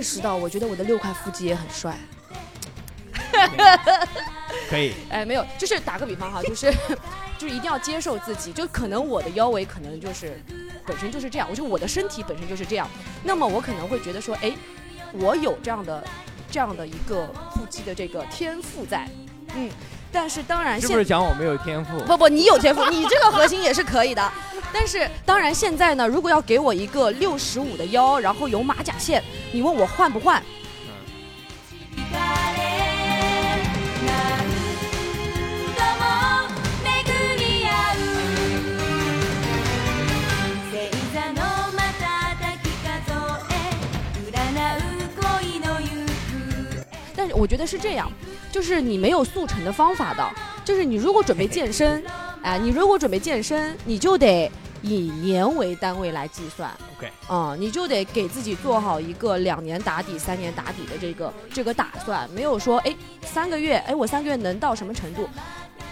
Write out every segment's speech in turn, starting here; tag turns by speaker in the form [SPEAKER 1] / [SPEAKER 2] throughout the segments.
[SPEAKER 1] 我认识到，我觉得我的六块腹肌也很帅。
[SPEAKER 2] 可以，
[SPEAKER 1] 哎，没有，就是打个比方哈，就是就是一定要接受自己，就可能我的腰围可能就是本身就是这样，我就我的身体本身就是这样，那么我可能会觉得说，哎，我有这样的这样的一个腹肌的这个天赋在，嗯，但是当然现
[SPEAKER 2] 是不是讲我没有天赋？
[SPEAKER 1] 不不，你有天赋，你这个核心也是可以的。但是当然现在呢，如果要给我一个六十五的腰，然后有马甲线，你问我换不换？但是我觉得是这样，就是你没有速成的方法的，就是你如果准备健身，哎、你如果准备健身，你就得以年为单位来计算
[SPEAKER 2] ，OK，
[SPEAKER 1] 啊、你就得给自己做好一个两年打底、三年打底的这个这个打算，没有说哎三个月，哎我三个月能到什么程度？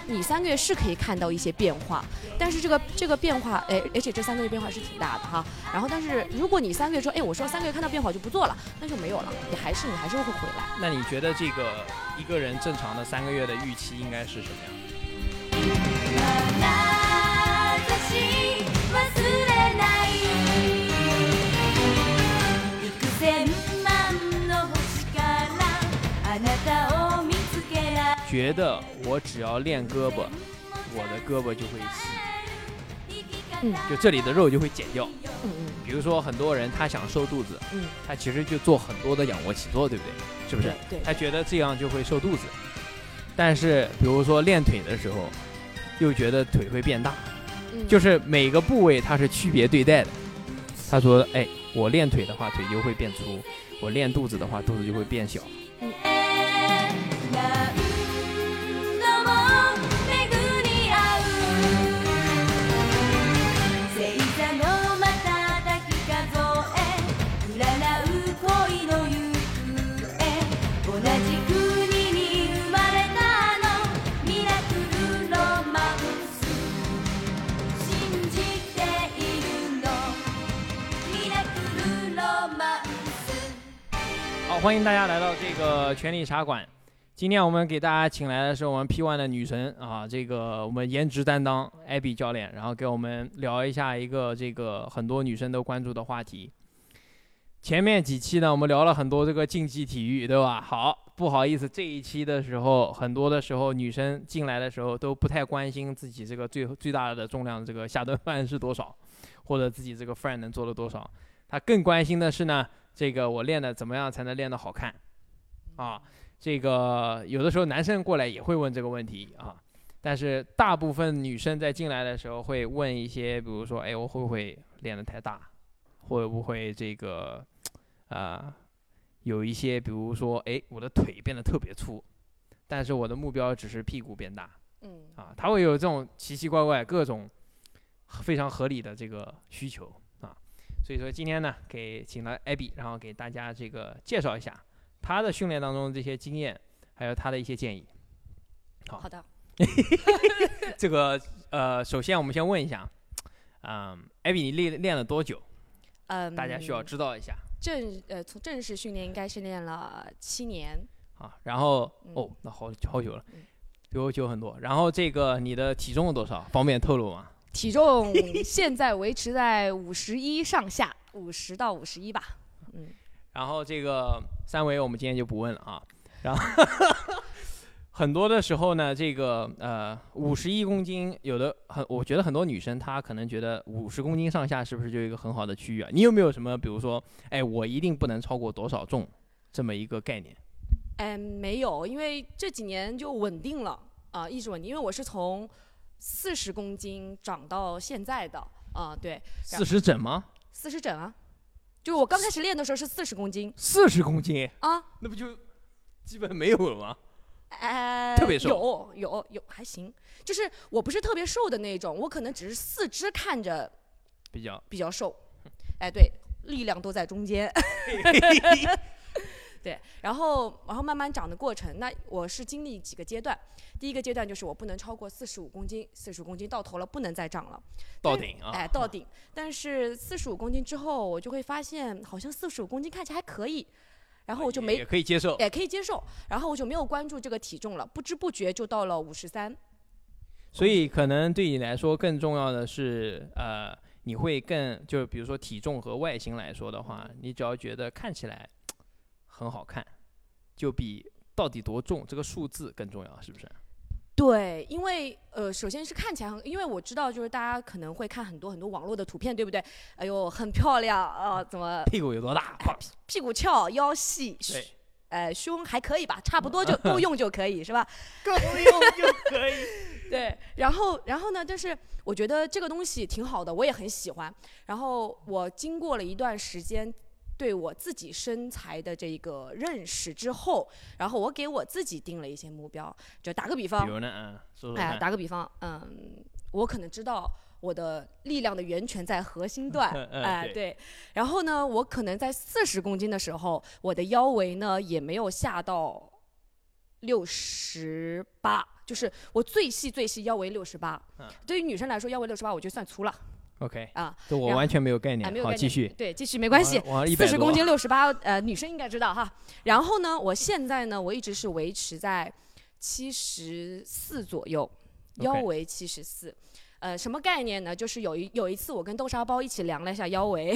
[SPEAKER 1] 你三个月是可以看到一些变化，但是这个这个变化，哎，而且这三个月变化是挺大的哈。然后，但是如果你三个月说，哎，我说三个月看到变化就不做了，那就没有了，你还是你还是会回来。
[SPEAKER 2] 那你觉得这个一个人正常的三个月的预期应该是什么样？觉得我只要练胳膊，我的胳膊就会细，
[SPEAKER 1] 嗯
[SPEAKER 2] 就这里的肉就会减掉。
[SPEAKER 1] 嗯嗯
[SPEAKER 2] 比如说很多人他想瘦肚子，
[SPEAKER 1] 嗯，
[SPEAKER 2] 他其实就做很多的仰卧起坐，对不对？是不是？
[SPEAKER 1] 对，
[SPEAKER 2] 他觉得这样就会瘦肚子，但是比如说练腿的时候，又觉得腿会变大，
[SPEAKER 1] 嗯
[SPEAKER 2] 就是每个部位它是区别对待的。他说：“哎，我练腿的话，腿就会变粗；我练肚子的话，肚子就会变小。
[SPEAKER 3] 同
[SPEAKER 2] 欢迎大家来到这个权力茶馆。今天我们给大家请来的是我们 P One 的女神啊，这个我们颜值担当艾比教练，然后给我们聊一下一个这个很多女生都关注的话题。前面几期呢，我们聊了很多这个竞技体育，对吧？好，不好意思，这一期的时候，很多的时候女生进来的时候都不太关心自己这个最最大的重量，这个下顿饭是多少，或者自己这个饭能做了多少。她更关心的是呢，这个我练的怎么样才能练得好看啊？这个有的时候男生过来也会问这个问题啊，但是大部分女生在进来的时候会问一些，比如说，哎，我会不会练得太大？会不会这个啊、有一些，比如说，哎，我的腿变得特别粗，但是我的目标只是屁股变大
[SPEAKER 1] 嗯
[SPEAKER 2] 啊，他会有这种奇奇怪怪各种非常合理的这个需求啊。所以说今天呢，给请了艾比，然后给大家这个介绍一下他的训练当中的这些经验，还有他的一些建议。好
[SPEAKER 1] 好的，
[SPEAKER 2] 这个呃，首先我们先问一下，嗯，艾比，你练练了多久？
[SPEAKER 1] 嗯，
[SPEAKER 2] 大家需要知道一下
[SPEAKER 1] 正呃从正式训练应该是练了七年，
[SPEAKER 2] 啊。然后
[SPEAKER 1] 嗯
[SPEAKER 2] 哦，那好好久了
[SPEAKER 1] 嗯，
[SPEAKER 2] 比我久很多。然后这个你的体重有多少？方便透露吗？
[SPEAKER 1] 体重 现在维持在五十一上下，五十到五十一吧。嗯，
[SPEAKER 2] 然后这个三维我们今天就不问了啊。然后 很多的时候呢，这个呃五十一公斤，有的很，我觉得很多女生她可能觉得五十公斤上下是不是就一个很好的区域啊？你有没有什么，比如说，哎，我一定不能超过多少重这么一个概念？
[SPEAKER 1] 嗯，没有，因为这几年就稳定了啊、一直稳定。因为我是从四十公斤长到现在的啊、对，
[SPEAKER 2] 四十整吗？
[SPEAKER 1] 四十整啊，就我刚开始练的时候是四十公斤
[SPEAKER 2] 四十公斤，
[SPEAKER 1] 啊，
[SPEAKER 2] 那不就基本没有了吗？
[SPEAKER 1] 哎、
[SPEAKER 2] 特别瘦
[SPEAKER 1] 有有有还行，就是我不是特别瘦的那种，我可能只是四肢看着
[SPEAKER 2] 比较
[SPEAKER 1] 比较瘦，哎，对，力量都在中间。对，然后然后慢慢长的过程，那我是经历几个阶段。第一个阶段就是我不能超过四十五公斤，四十五公斤到头了不能再长了，
[SPEAKER 2] 到顶啊！
[SPEAKER 1] 哎，到顶。但是四十五公斤之后，我就会发现好像四十五公斤看起来还可以，然后我就没
[SPEAKER 2] 也可以接受。
[SPEAKER 1] 也可以接受，然后我就没有关注这个体重了，不知不觉就到了五十三。
[SPEAKER 2] 所以可能对你来说更重要的是，呃，你会更就是比如说体重和外形来说的话，你只要觉得看起来很好看，就比到底多重这个数字更重要，是不是？
[SPEAKER 1] 对，因为呃，首先是看起来很，因为我知道就是大家可能会看很多很多网络的图片，对不对？哎呦，很漂亮啊、怎么
[SPEAKER 2] 屁股有多大？
[SPEAKER 1] 哎屁股翘，腰细，
[SPEAKER 2] 对，
[SPEAKER 1] 呃，胸还可以吧，差不多就 够用就可以，是吧？
[SPEAKER 2] 够用就可以。
[SPEAKER 1] 对，然后然后呢，但是我觉得这个东西挺好的，我也很喜欢。然后我经过了一段时间对我自己身材的这个认识之后，然后我给我自己定了一些目标，就打个比方
[SPEAKER 2] 比，如呢，嗯，说说
[SPEAKER 1] 哎，
[SPEAKER 2] 看。
[SPEAKER 1] 打个比方，嗯，我可能知道我的力量的源泉在核心段，
[SPEAKER 2] 嗯
[SPEAKER 1] 哎，
[SPEAKER 2] 对
[SPEAKER 1] 对。然后呢，我可能在四十公斤的时候，我的腰围呢也没有下到六十八，就是我最细最细腰围六十八
[SPEAKER 2] 嗯。
[SPEAKER 1] 对于女生来说，腰围六十八我就算粗了
[SPEAKER 2] OK，
[SPEAKER 1] 啊，
[SPEAKER 2] 这我完全没有概
[SPEAKER 1] 哎，
[SPEAKER 2] 念。
[SPEAKER 1] 没有概念。
[SPEAKER 2] 好，继续。
[SPEAKER 1] 对，继续没关系。四十公斤六十八，呃，女生应该知道哈。然后呢，我现在呢，我一直是维持在七十四左右，腰围七十四。呃，什么概念呢？就是有一有一次我跟豆沙包一起量了一下腰围，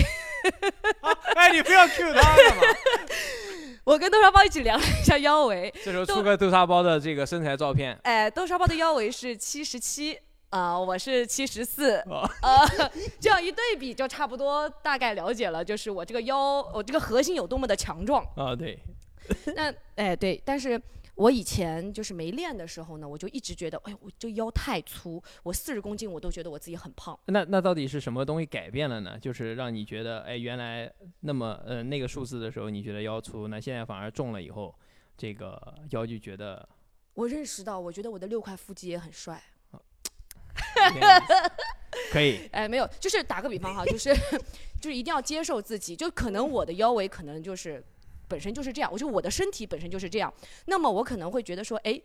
[SPEAKER 2] 哎，你不要 Q 他干嘛？
[SPEAKER 1] 我跟豆沙包一起量了一下腰围，
[SPEAKER 2] 这时候
[SPEAKER 1] 都
[SPEAKER 2] 出个豆沙包的这个身材照片。
[SPEAKER 1] 哎，豆沙包的腰围是七十七。啊、我是七十四，
[SPEAKER 2] 哦
[SPEAKER 1] 呃，这样一对比就差不多，大概了解了，就是我这个腰，我这个核心有多么的强壮。
[SPEAKER 2] 啊，对，
[SPEAKER 1] 那哎对，但是我以前就是没练的时候呢，我就一直觉得，哎，我这腰太粗，我四十公斤我都觉得我自己很胖。
[SPEAKER 2] 那那到底是什么东西改变了呢？就是让你觉得，哎，原来那么呃那个数字的时候你觉得腰粗，那现在反而重了以后，这个腰就觉得
[SPEAKER 1] 我认识到，我觉得我的六块腹肌也很帅。
[SPEAKER 2] 可以，
[SPEAKER 1] 哎，没有，就是打个比方哈，就是就是一定要接受自己，就可能我的腰围可能就是本身就是这样，我就我的身体本身就是这样，那么我可能会觉得说，哎，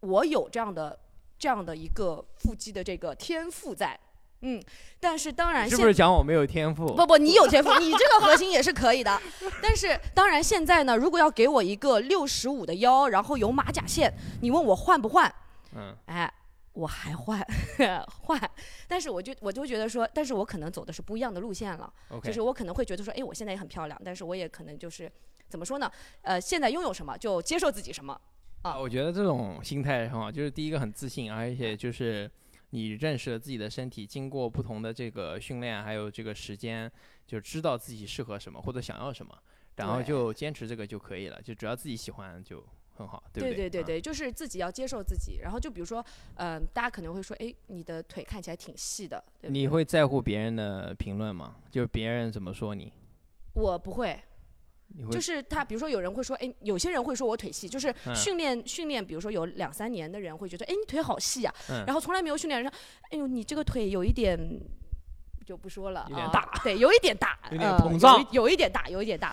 [SPEAKER 1] 我有这样的这样的一个腹肌的这个天赋在，嗯，但是当然
[SPEAKER 2] 是不是讲我没有天赋？
[SPEAKER 1] 不不，你有天赋，你这个核心也是可以的。但是当然，现在呢，如果要给我一个六十五的腰，然后有马甲线，你问我换不换？
[SPEAKER 2] 嗯，
[SPEAKER 1] 哎，我还换 换。但是我就我就觉得说，但是我可能走的是不一样的路线了。
[SPEAKER 2] OK，
[SPEAKER 1] 就是我可能会觉得说，哎，我现在也很漂亮，但是我也可能就是怎么说呢？呃，现在拥有什么就接受自己什么。
[SPEAKER 2] 啊，我觉得这种心态很好，就是第一个很自信，而且就是你认识了自己的身体，经过不同的这个训练，还有这个时间，就知道自己适合什么或者想要什么，然后就坚持这个就可以了，就只要自己喜欢就很好，对不
[SPEAKER 1] 对
[SPEAKER 2] 对嗯
[SPEAKER 1] 对对，就是自己要接受自己。然后就比如说，呃，大家可能会说，哎，你的腿看起来挺细的，对对
[SPEAKER 2] 你会在乎别人的评论吗？就是别人怎么说你？
[SPEAKER 1] 我不会，就是他，比如说有人会说，哎，有些人会说我腿细，就是
[SPEAKER 2] 嗯
[SPEAKER 1] 训练、训练，比如说有两三年的人会觉得，哎，你腿好细啊，
[SPEAKER 2] 嗯
[SPEAKER 1] 然后从来没有训练的人说，哎呦，你这个腿有一点。就不说了，啊
[SPEAKER 2] 有点大
[SPEAKER 1] 对，有一点大，
[SPEAKER 2] 有点
[SPEAKER 1] 呃
[SPEAKER 2] 膨胀
[SPEAKER 1] 有有一点大，有一点大。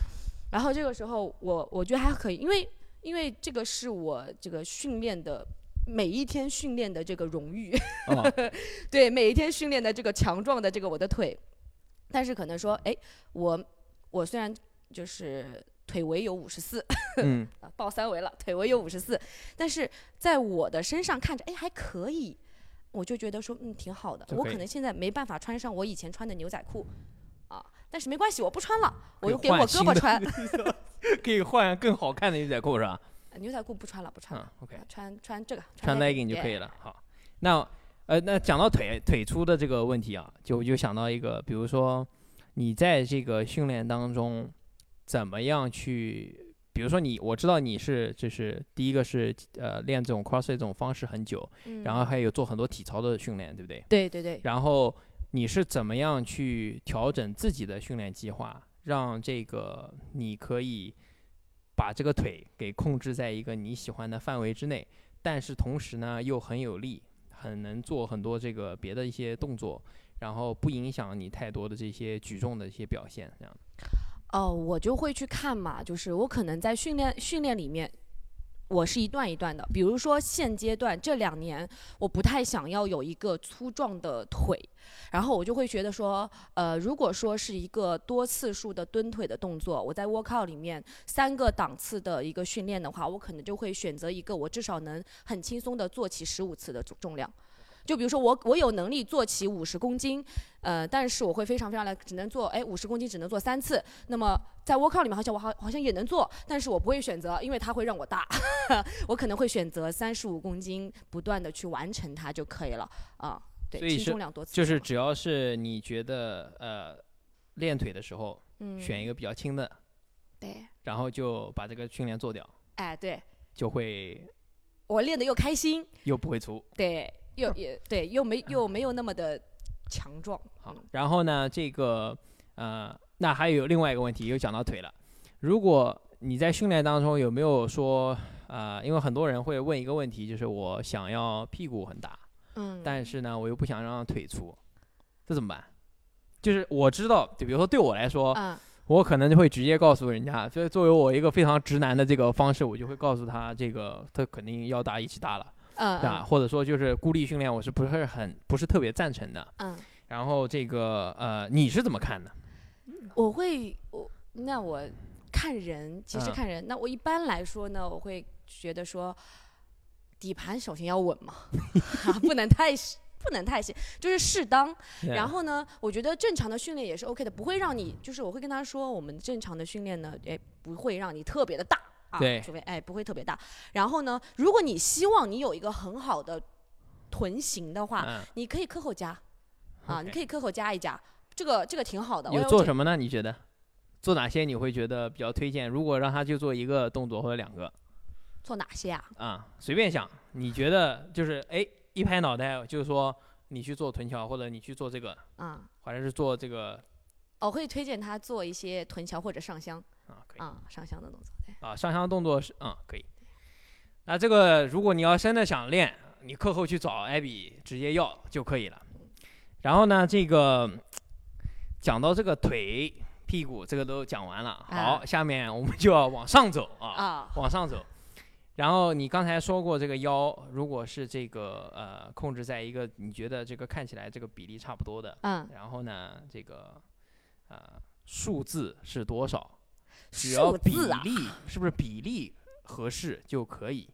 [SPEAKER 1] 然后这个时候我我觉得还可以，因为因为这个是我这个训练的每一天训练的这个荣誉，
[SPEAKER 2] 哦
[SPEAKER 1] 对每一天训练的这个强壮的这个我的腿，但是可能说，哎，我我虽然就是腿围有五十四，
[SPEAKER 2] 嗯，
[SPEAKER 1] 啊，报三围了，腿围有五十四，但是在我的身上看着，哎，还可以，我就觉得说，嗯，挺好的。
[SPEAKER 2] 可
[SPEAKER 1] 我可能现在没办法穿上我以前穿的牛仔裤，啊，但是没关系，我不穿了，我就给我胳膊穿，
[SPEAKER 2] 可以换更好看的牛仔裤是吧？
[SPEAKER 1] 呃牛仔裤不穿了，不穿
[SPEAKER 2] 嗯
[SPEAKER 1] 了
[SPEAKER 2] ，，OK，
[SPEAKER 1] 穿穿这个，
[SPEAKER 2] 穿 legging 就可以了。好，那呃，那讲到腿腿粗的这个问题啊，就我就想到一个，比如说你在这个训练当中怎么样去，比如说你我知道你是就是第一个是呃练这种 crossfit 这种方式很久，
[SPEAKER 1] 嗯
[SPEAKER 2] 然后还有做很多体操的训练，对不对？
[SPEAKER 1] 对对对，
[SPEAKER 2] 然后你是怎么样去调整自己的训练计划，让这个你可以把这个腿给控制在一个你喜欢的范围之内，但是同时呢又很有力，很能做很多这个别的一些动作，然后不影响你太多的这些举重的一些表现，这样。
[SPEAKER 1] 哦，我就会去看嘛，就是我可能在训练训练里面，我是一段一段的，比如说现阶段这两年，我不太想要有一个粗壮的腿，然后我就会觉得说，呃，如果说是一个多次数的蹲腿的动作，我在 workout 里面三个档次的一个训练的话，我可能就会选择一个我至少能很轻松的做起十五次的重重量。就比如说我我有能力做起五十公斤，呃，但是我会非常非常的只能做哎五十公斤只能做三次。那么在 workout 里面好像我好好像也能做，但是我不会选择，因为它会让我大，我可能会选择三十五公斤不断的去完成它就可以了啊。对，轻
[SPEAKER 2] 所以是
[SPEAKER 1] 重量多次
[SPEAKER 2] 就是只要是你觉得呃练腿的时候
[SPEAKER 1] 嗯
[SPEAKER 2] 选一个比较轻的，
[SPEAKER 1] 对，
[SPEAKER 2] 然后就把这个训练做掉，
[SPEAKER 1] 哎对，
[SPEAKER 2] 就会
[SPEAKER 1] 我练的又开心，
[SPEAKER 2] 又不会粗。
[SPEAKER 1] 对，又也对，又没又没有那么的强壮。
[SPEAKER 2] 好
[SPEAKER 1] 嗯，
[SPEAKER 2] 然后呢，这个呃，那还有另外一个问题，又讲到腿了。如果你在训练当中有没有说，呃，因为很多人会问一个问题，就是我想要屁股很大，
[SPEAKER 1] 嗯，
[SPEAKER 2] 但是呢，我又不想让腿粗，这怎么办？就是我知道，就比如说对我来说，
[SPEAKER 1] 嗯
[SPEAKER 2] 我可能就会直接告诉人家，所以作为我一个非常直男的这个方式，我就会告诉他，这个他肯定腰大一起大了，
[SPEAKER 1] 嗯
[SPEAKER 2] 对吧？或者说就是孤立训练，我是不是很不是特别赞成的。
[SPEAKER 1] 嗯，
[SPEAKER 2] 然后这个呃，你是怎么看的？
[SPEAKER 1] 我会我那我看人，其实
[SPEAKER 2] 嗯
[SPEAKER 1] 看人。那我一般来说呢，我会觉得说，底盘首先要稳嘛，不能太不能太细，就是适当。然后呢，我觉得正常的训练也是 OK 的，不会让你就是我会跟他说，我们正常的训练呢，也，不会让你特别的大啊，
[SPEAKER 2] 对
[SPEAKER 1] 除非哎不会特别大。然后呢，如果你希望你有一个很好的臀型的话，
[SPEAKER 2] 嗯，
[SPEAKER 1] 你可以课后加啊你可以课后加一加，这个这个挺好的。我
[SPEAKER 2] 有
[SPEAKER 1] 有这
[SPEAKER 2] 做什么呢？你觉得做哪些你会觉得比较推荐？如果让他就做一个动作或者两个
[SPEAKER 1] 做哪些啊？
[SPEAKER 2] 啊，随便想，你觉得就是哎一拍脑袋就是说你去做臀桥或者你去做这个，
[SPEAKER 1] 啊、
[SPEAKER 2] 或者是做这个
[SPEAKER 1] 我会推荐他做一些臀桥或者上香
[SPEAKER 2] 啊，可以
[SPEAKER 1] 啊，上香的动作。对，
[SPEAKER 2] 啊，上香动作是嗯可以。那这个如果你要真的想练，你课后去找艾比直接要就可以了。然后呢，这个讲到这个腿、屁股这个都讲完了，好，
[SPEAKER 1] 啊
[SPEAKER 2] 下面我们就要往上走啊，
[SPEAKER 1] 啊，
[SPEAKER 2] 往上走。然后你刚才说过这个腰，如果是这个呃控制在一个你觉得这个看起来这个比例差不多的，
[SPEAKER 1] 嗯，
[SPEAKER 2] 然后呢这个呃数字是多少？只要比例是不是比例合适就可以？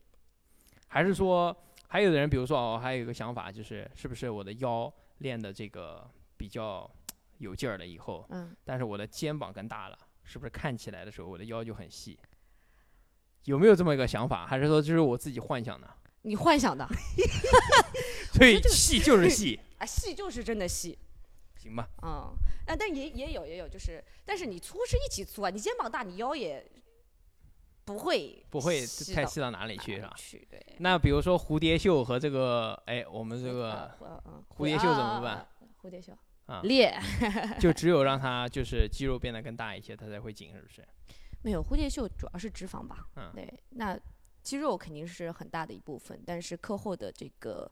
[SPEAKER 2] 还是说还有的人，比如说哦，还有一个想法就是，是不是我的腰练的这个比较有劲儿了以后，
[SPEAKER 1] 嗯，
[SPEAKER 2] 但是我的肩膀更大了，是不是看起来的时候我的腰就很细？有没有这么一个想法？还是说这是我自己幻想的？
[SPEAKER 1] 你幻想的
[SPEAKER 2] 所以细就是细，
[SPEAKER 1] 啊，细就是真的细，
[SPEAKER 2] 行吧？
[SPEAKER 1] 嗯，但，但也也有也有，就是，但是你粗是一起粗啊，你肩膀大，你腰也不会
[SPEAKER 2] 不会太细到哪里去是吧？
[SPEAKER 1] 去对，
[SPEAKER 2] 那比如说蝴蝶袖和这个，哎，我们这个蝴蝶袖怎么办？
[SPEAKER 1] 蝴蝶袖
[SPEAKER 2] 啊，
[SPEAKER 1] 裂
[SPEAKER 2] 就只有让它就是肌肉变得更大一些，它才会紧，是不是？
[SPEAKER 1] 没有蝴蝶袖主要是脂肪吧？
[SPEAKER 2] 嗯
[SPEAKER 1] 对，那肌肉肯定是很大的一部分，但是课后的这个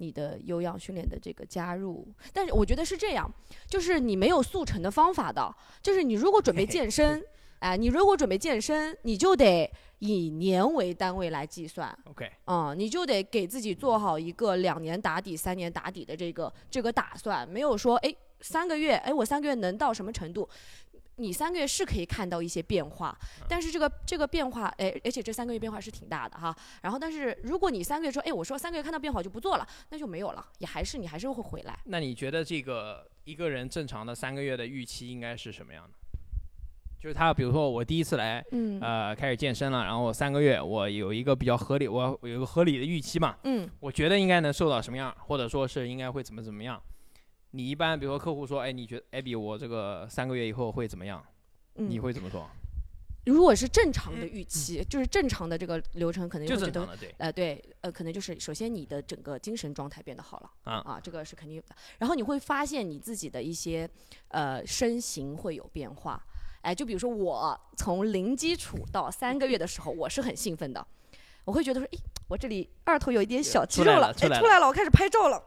[SPEAKER 1] 你的有氧训练的这个加入，但是我觉得是这样，就是你没有速成的方法的，就是你如果准备健身，哎，你如果准备健身，你就得以年为单位来计算
[SPEAKER 2] ，OK，
[SPEAKER 1] 嗯，你就得给自己做好一个两年打底、三年打底的这个这个打算，没有说哎三个月，哎我三个月能到什么程度？你三个月是可以看到一些变化，但是这个这个变化，哎，而且这三个月变化是挺大的哈。然后，但是如果你三个月说，哎，我说三个月看到变化就不做了，那就没有了，也还是你还是会回来。
[SPEAKER 2] 那你觉得这个一个人正常的三个月的预期应该是什么样的？就是他，比如说我第一次来，
[SPEAKER 1] 嗯
[SPEAKER 2] 呃，开始健身了，然后三个月，我有一个比较合理，我我有一个合理的预期嘛，
[SPEAKER 1] 嗯
[SPEAKER 2] 我觉得应该能瘦到什么样，或者说是应该会怎么怎么样。你一般比如说客户说，哎，你觉得艾比我这个三个月以后会怎么样？你
[SPEAKER 1] 嗯，
[SPEAKER 2] 会怎么说？
[SPEAKER 1] 如果是正常的预期，就是正常的这个流程，可能就觉得
[SPEAKER 2] 就正常的，对，
[SPEAKER 1] 呃，对，呃，可能就是首先你的整个精神状态变得好了
[SPEAKER 2] 啊
[SPEAKER 1] 这个是肯定有的。然后你会发现你自己的一些呃身形会有变化，哎，就比如说我从零基础到三个月的时候，我是很兴奋的，我会觉得说，诶，我这里二头有一点小肌肉了，哎，
[SPEAKER 2] 了出来
[SPEAKER 1] 出来了，我开始拍照了。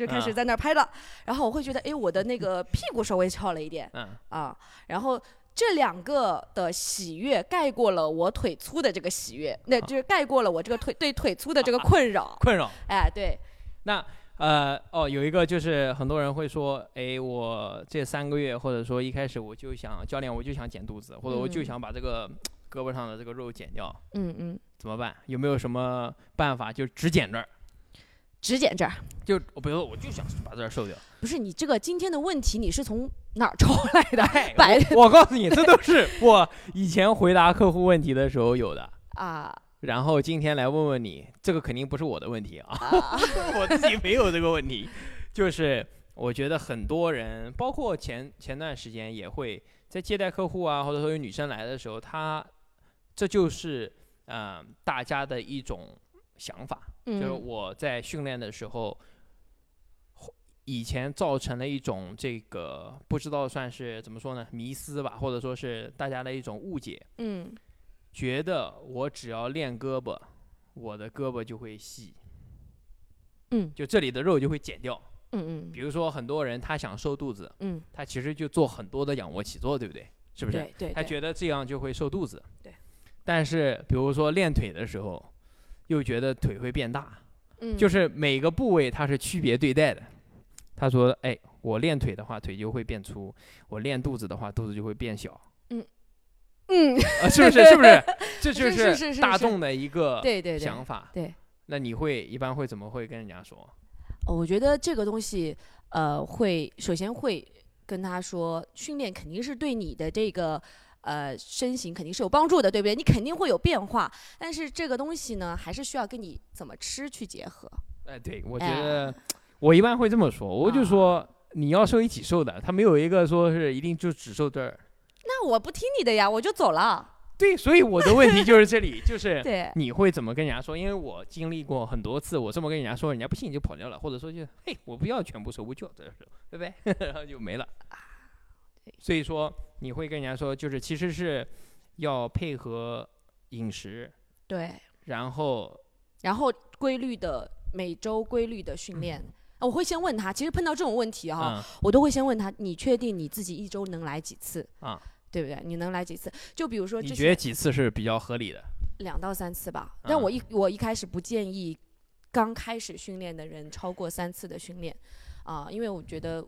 [SPEAKER 1] 就开始
[SPEAKER 2] 啊
[SPEAKER 1] 在那儿拍了，然后我会觉得，哎，我的那个屁股稍微翘了一点，
[SPEAKER 2] 嗯，
[SPEAKER 1] 啊，然后这两个的喜悦盖过了我腿粗的这个喜悦，那就是盖过了我这个腿对腿粗的这个困扰。
[SPEAKER 2] 困扰。
[SPEAKER 1] 哎，对，
[SPEAKER 2] 那呃哦，有一个就是很多人会说，哎，我这三个月或者说一开始我就想教练，我就想减肚子，或者我就
[SPEAKER 1] 嗯
[SPEAKER 2] 想把这个胳膊上的这个肉减掉，
[SPEAKER 1] 嗯嗯，
[SPEAKER 2] 怎么办？有没有什么办法？就只减这儿，
[SPEAKER 1] 只减这儿。
[SPEAKER 2] 就比如说我就想把这儿瘦掉。
[SPEAKER 1] 不是你这个今天的问题，你是从哪儿抽来的？
[SPEAKER 2] 哎
[SPEAKER 1] 摆
[SPEAKER 2] 我我告诉你，这都是我以前回答客户问题的时候有的。
[SPEAKER 1] 啊
[SPEAKER 2] 然后今天来问问你，这个肯定不是我的问题啊，
[SPEAKER 1] 啊
[SPEAKER 2] 我自己没有这个问题。就是我觉得很多人，包括前前段时间也会在接待客户啊，或者说有女生来的时候，她这就是呃大家的一种想法，就是
[SPEAKER 1] 嗯
[SPEAKER 2] 我在训练的时候，以前造成了一种这个不知道算是怎么说呢迷思吧，或者说是大家的一种误解，
[SPEAKER 1] 嗯
[SPEAKER 2] 觉得我只要练胳膊，我的胳膊就会细，
[SPEAKER 1] 嗯
[SPEAKER 2] 就这里的肉就会减掉。
[SPEAKER 1] 嗯嗯
[SPEAKER 2] 比如说很多人他想瘦肚子，
[SPEAKER 1] 嗯，
[SPEAKER 2] 他其实就做很多的仰卧起坐，对不对？是不是？
[SPEAKER 1] 对对，对
[SPEAKER 2] 他觉得这样就会瘦肚子。
[SPEAKER 1] 对。
[SPEAKER 2] 但是比如说练腿的时候，又觉得腿会变大，
[SPEAKER 1] 嗯
[SPEAKER 2] 就是每个部位它是区别对待的。他说：“哎，我练腿的话，腿就会变粗；我练肚子的话，肚子就会变小。
[SPEAKER 1] 嗯，
[SPEAKER 2] 啊，是不是？是不是？这就是大众的一个
[SPEAKER 1] 对对对
[SPEAKER 2] 想法。
[SPEAKER 1] 对。
[SPEAKER 2] 那你会一般会怎么会跟人家说？
[SPEAKER 1] 哦我觉得这个东西，呃，会首先会跟他说，训练肯定是对你的这个呃身形肯定是有帮助的，对不对？你肯定会有变化，但是这个东西呢，还是需要跟你怎么吃去结合。
[SPEAKER 2] 哎，对，我觉
[SPEAKER 1] 哎
[SPEAKER 2] 得我一般会这么说，我就
[SPEAKER 1] 啊
[SPEAKER 2] 说你要瘦一起瘦的，他没有一个说是一定就只瘦这儿。
[SPEAKER 1] 那我不听你的呀，我就走了。
[SPEAKER 2] 对，所以我的问题就是这里，就是，你会怎么跟人家说？因为我经历过很多次，我这么跟人家说，人家不信就跑掉了，或者说就嘿，我不要全部瘦，我就要这瘦，对不对？然后就没了。所以说你会跟人家说，就是其实是要配合饮食，
[SPEAKER 1] 对，
[SPEAKER 2] 然后
[SPEAKER 1] 然后规律的每周规律的训练。啊我会先问他，其实碰到这种问题哈，
[SPEAKER 2] 嗯
[SPEAKER 1] 我都会先问他，你确定你自己一周能来几次？
[SPEAKER 2] 啊，
[SPEAKER 1] 对不对？你能来几次？就比如说
[SPEAKER 2] 你觉得几次是比较合理的？
[SPEAKER 1] 两到三次吧。
[SPEAKER 2] 嗯
[SPEAKER 1] 但我一我一开始不建议刚开始训练的人超过三次的训练，啊、因为我觉得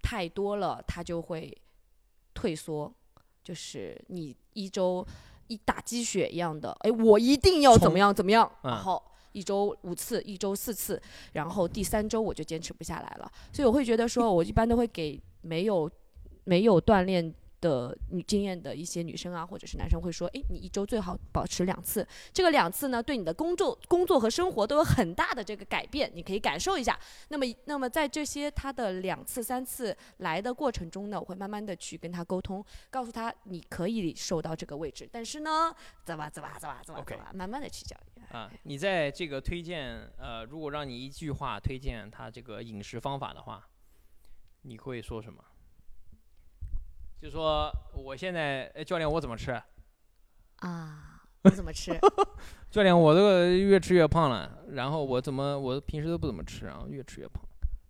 [SPEAKER 1] 太多了，他就会退缩，就是你一周一打鸡血一样的，哎，我一定要怎么样怎么样，
[SPEAKER 2] 嗯
[SPEAKER 1] 然后。一周五次，一周四次，然后第三周我就坚持不下来了，所以我会觉得说，我一般都会给没有没有锻炼的女经验的一些女生啊，或者是男生会说，哎，你一周最好保持两次，这个两次呢，对你的工作、工作和生活都有很大的这个改变，你可以感受一下。那么，那么在这些他的两次、三次来的过程中呢，我会慢慢的去跟他沟通，告诉他你可以瘦到这个位置，但是呢，怎么怎么怎么怎么
[SPEAKER 2] OK
[SPEAKER 1] 怎么，慢慢的去教育。
[SPEAKER 2] 啊，你在这个推荐，呃，如果让你一句话推荐他这个饮食方法的话，你会说什么？就说我现在，哎，教练我怎么吃？
[SPEAKER 1] 啊，我怎么吃？
[SPEAKER 2] 教练我这个越吃越胖了，然后我怎么我平时都不怎么吃，然后越吃越胖。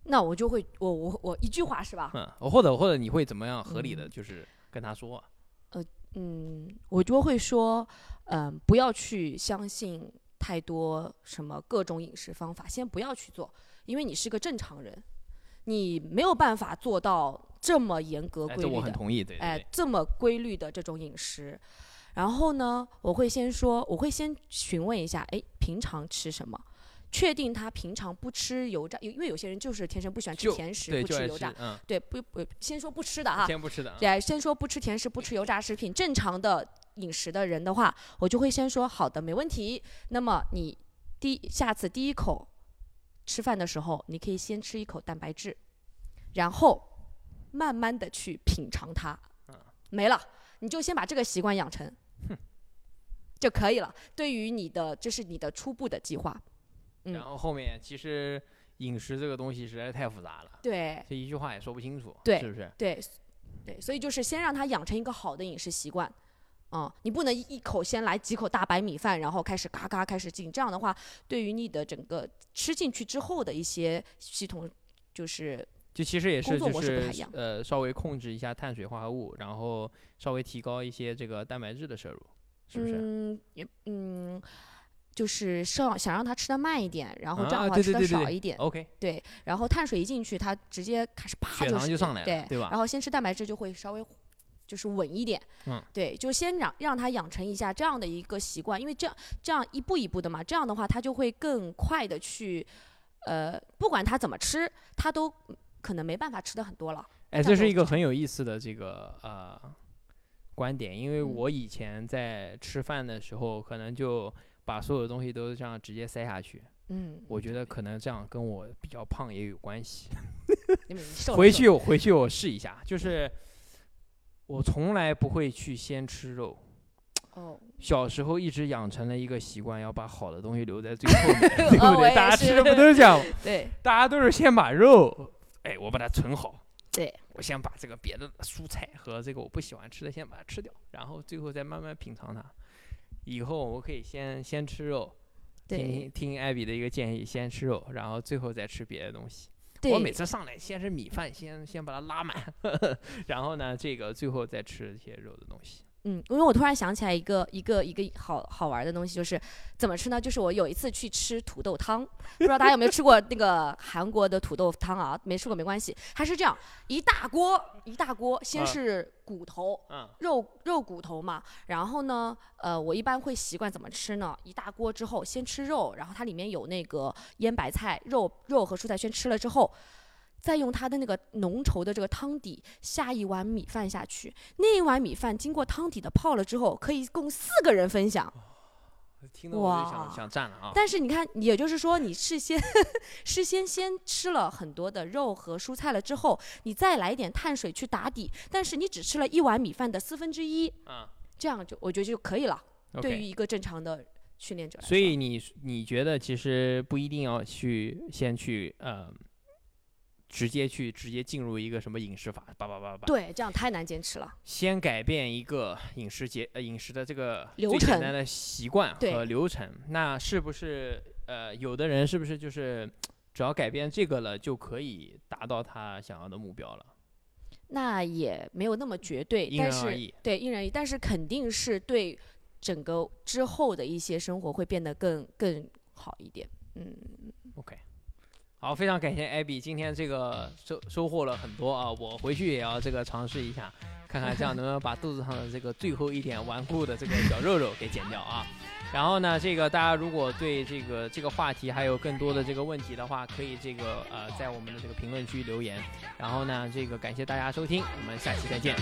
[SPEAKER 1] 那我就会，我我我一句话是吧？
[SPEAKER 2] 嗯，或者或者你会怎么样合理的
[SPEAKER 1] 嗯
[SPEAKER 2] 就是跟他说？
[SPEAKER 1] 嗯，我就会说，嗯、不要去相信太多什么各种饮食方法，先不要去做，因为你是个正常人，你没有办法做到这么严格
[SPEAKER 2] 哎，这
[SPEAKER 1] 规律的，
[SPEAKER 2] 我很同意，对对
[SPEAKER 1] 哎，，这么规律的这种饮食。然后呢，我会先说，我会先询问一下，哎，平常吃什么？确定他平常不吃油炸，因因为有些人就是天生不喜欢吃甜食，不吃油炸，，
[SPEAKER 2] 嗯，
[SPEAKER 1] 对，不不，先说不吃的哈，
[SPEAKER 2] 先不吃的啊，
[SPEAKER 1] 对，先说不吃甜食、不吃油炸食品，正常的饮食的人的话，我就会先说好的，没问题。那么你第下次第一口吃饭的时候，你可以先吃一口蛋白质，然后慢慢的去品尝它
[SPEAKER 2] 嗯。
[SPEAKER 1] 没了，你就先把这个习惯养成就可以了。对于你的，这是你的初步的计划。嗯
[SPEAKER 2] 然后后面其实饮食这个东西实在是太复杂了，
[SPEAKER 1] 对
[SPEAKER 2] 这一句话也说不清楚，
[SPEAKER 1] 对
[SPEAKER 2] 是不是？
[SPEAKER 1] 对对，所以就是先让他养成一个好的饮食习惯。嗯，你不能一一口先来几口大白米饭，然后开始嘎嘎开始进，这样的话，对于你的整个吃进去之后的一些系统，就是
[SPEAKER 2] 就其实也是就是呃稍微控制一下碳水化合物，然后稍微提高一些这个蛋白质的摄入，是不是？
[SPEAKER 1] 嗯，也嗯，就是想想让他吃的慢一点，然后这样
[SPEAKER 2] 啊
[SPEAKER 1] 的话吃的少一点。
[SPEAKER 2] OK，
[SPEAKER 1] 对，然后碳水一进去，它直接开始啪
[SPEAKER 2] 血
[SPEAKER 1] 就是
[SPEAKER 2] 糖就上来了，
[SPEAKER 1] 对
[SPEAKER 2] 对吧？
[SPEAKER 1] 然后先吃蛋白质就会稍微就是稳一点，
[SPEAKER 2] 嗯，
[SPEAKER 1] 对，就先让让他养成一下这样的一个习惯，因为这样这样一步一步的嘛，这样的话他就会更快的去，呃，不管他怎么吃，他都可能没办法吃的很多了。
[SPEAKER 2] 哎，
[SPEAKER 1] 这是
[SPEAKER 2] 一个很有意思的这个呃观点，因为
[SPEAKER 1] 嗯
[SPEAKER 2] 我以前在吃饭的时候，可能就把所有的东西都这样直接塞下去。
[SPEAKER 1] 嗯，
[SPEAKER 2] 我觉得可能这样跟我比较胖也有关系。回去我回去我试一下，就是我从来不会去先吃肉。
[SPEAKER 1] 哦，
[SPEAKER 2] 小时候一直养成了一个习惯，要把好的东西留在最后面，对不对？
[SPEAKER 1] 哦
[SPEAKER 2] 大家吃
[SPEAKER 1] 是
[SPEAKER 2] 的不都是这样？
[SPEAKER 1] 对
[SPEAKER 2] 大家都是先把肉，哎，我把它存好。
[SPEAKER 1] 对，
[SPEAKER 2] 我先把这个别的蔬菜和这个我不喜欢吃的先把它吃掉，然后最后再慢慢品尝它。以后我可以先先吃肉，听听艾比的一个建议，先吃肉，然后最后再吃别的东西。我每次上来先是米饭，先先把它拉满，然后呢，这个最后再吃一些肉的东西。
[SPEAKER 1] 嗯，因为我突然想起来一个一个一个好好玩的东西，就是怎么吃呢？就是我有一次去吃土豆汤，不知道大家有没有吃过那个 韩国的土豆汤啊？没吃过没关系，它是这样一大锅一大锅，先
[SPEAKER 2] 啊
[SPEAKER 1] 是骨头。
[SPEAKER 2] 嗯
[SPEAKER 1] 肉肉骨头嘛，然后呢，呃，我一般会习惯怎么吃呢？一大锅之后先吃肉，然后它里面有那个腌白菜，肉肉和蔬菜先吃了之后，再用它的那个浓稠的这个汤底下一碗米饭下去，那一碗米饭经过汤底的泡了之后，可以供四个人分享。
[SPEAKER 2] 听得我就想
[SPEAKER 1] 哇
[SPEAKER 2] 想占了啊！
[SPEAKER 1] 但是你看，也就是说，你事先 事先先吃了很多的肉和蔬菜了之后，你再来一点碳水去打底，但是你只吃了一碗米饭的四分之一，
[SPEAKER 2] 嗯
[SPEAKER 1] 这样就我觉得就可以了。对于。一个正常的训练者来说，
[SPEAKER 2] 所以你你觉得其实不一定要去先去呃，直接去直接进入一个什么饮食法，叭叭叭叭，
[SPEAKER 1] 对这样太难坚持了。
[SPEAKER 2] 先改变一个饮食节呃饮食的这个
[SPEAKER 1] 流
[SPEAKER 2] 最简
[SPEAKER 1] 程
[SPEAKER 2] 单的习惯和流程，那是不是呃有的人是不是就是只要改变这个了，就可以达到他想要的目标了？
[SPEAKER 1] 那也没有那么绝对，
[SPEAKER 2] 因
[SPEAKER 1] 但是
[SPEAKER 2] 人。
[SPEAKER 1] 对因人而异，但是肯定是对整个之后的一些生活会变得更更好一点。嗯
[SPEAKER 2] 好，非常感谢艾比今天这个收收获了很多啊，我回去也要这个尝试一下，看看这样能不能把肚子上的这个最后一点顽固的这个小肉肉给减掉啊。然后呢，这个大家如果对这个这个话题还有更多的这个问题的话，可以这个呃在我们的这个评论区留言。然后呢，这个感谢大家收听，我们下期再见。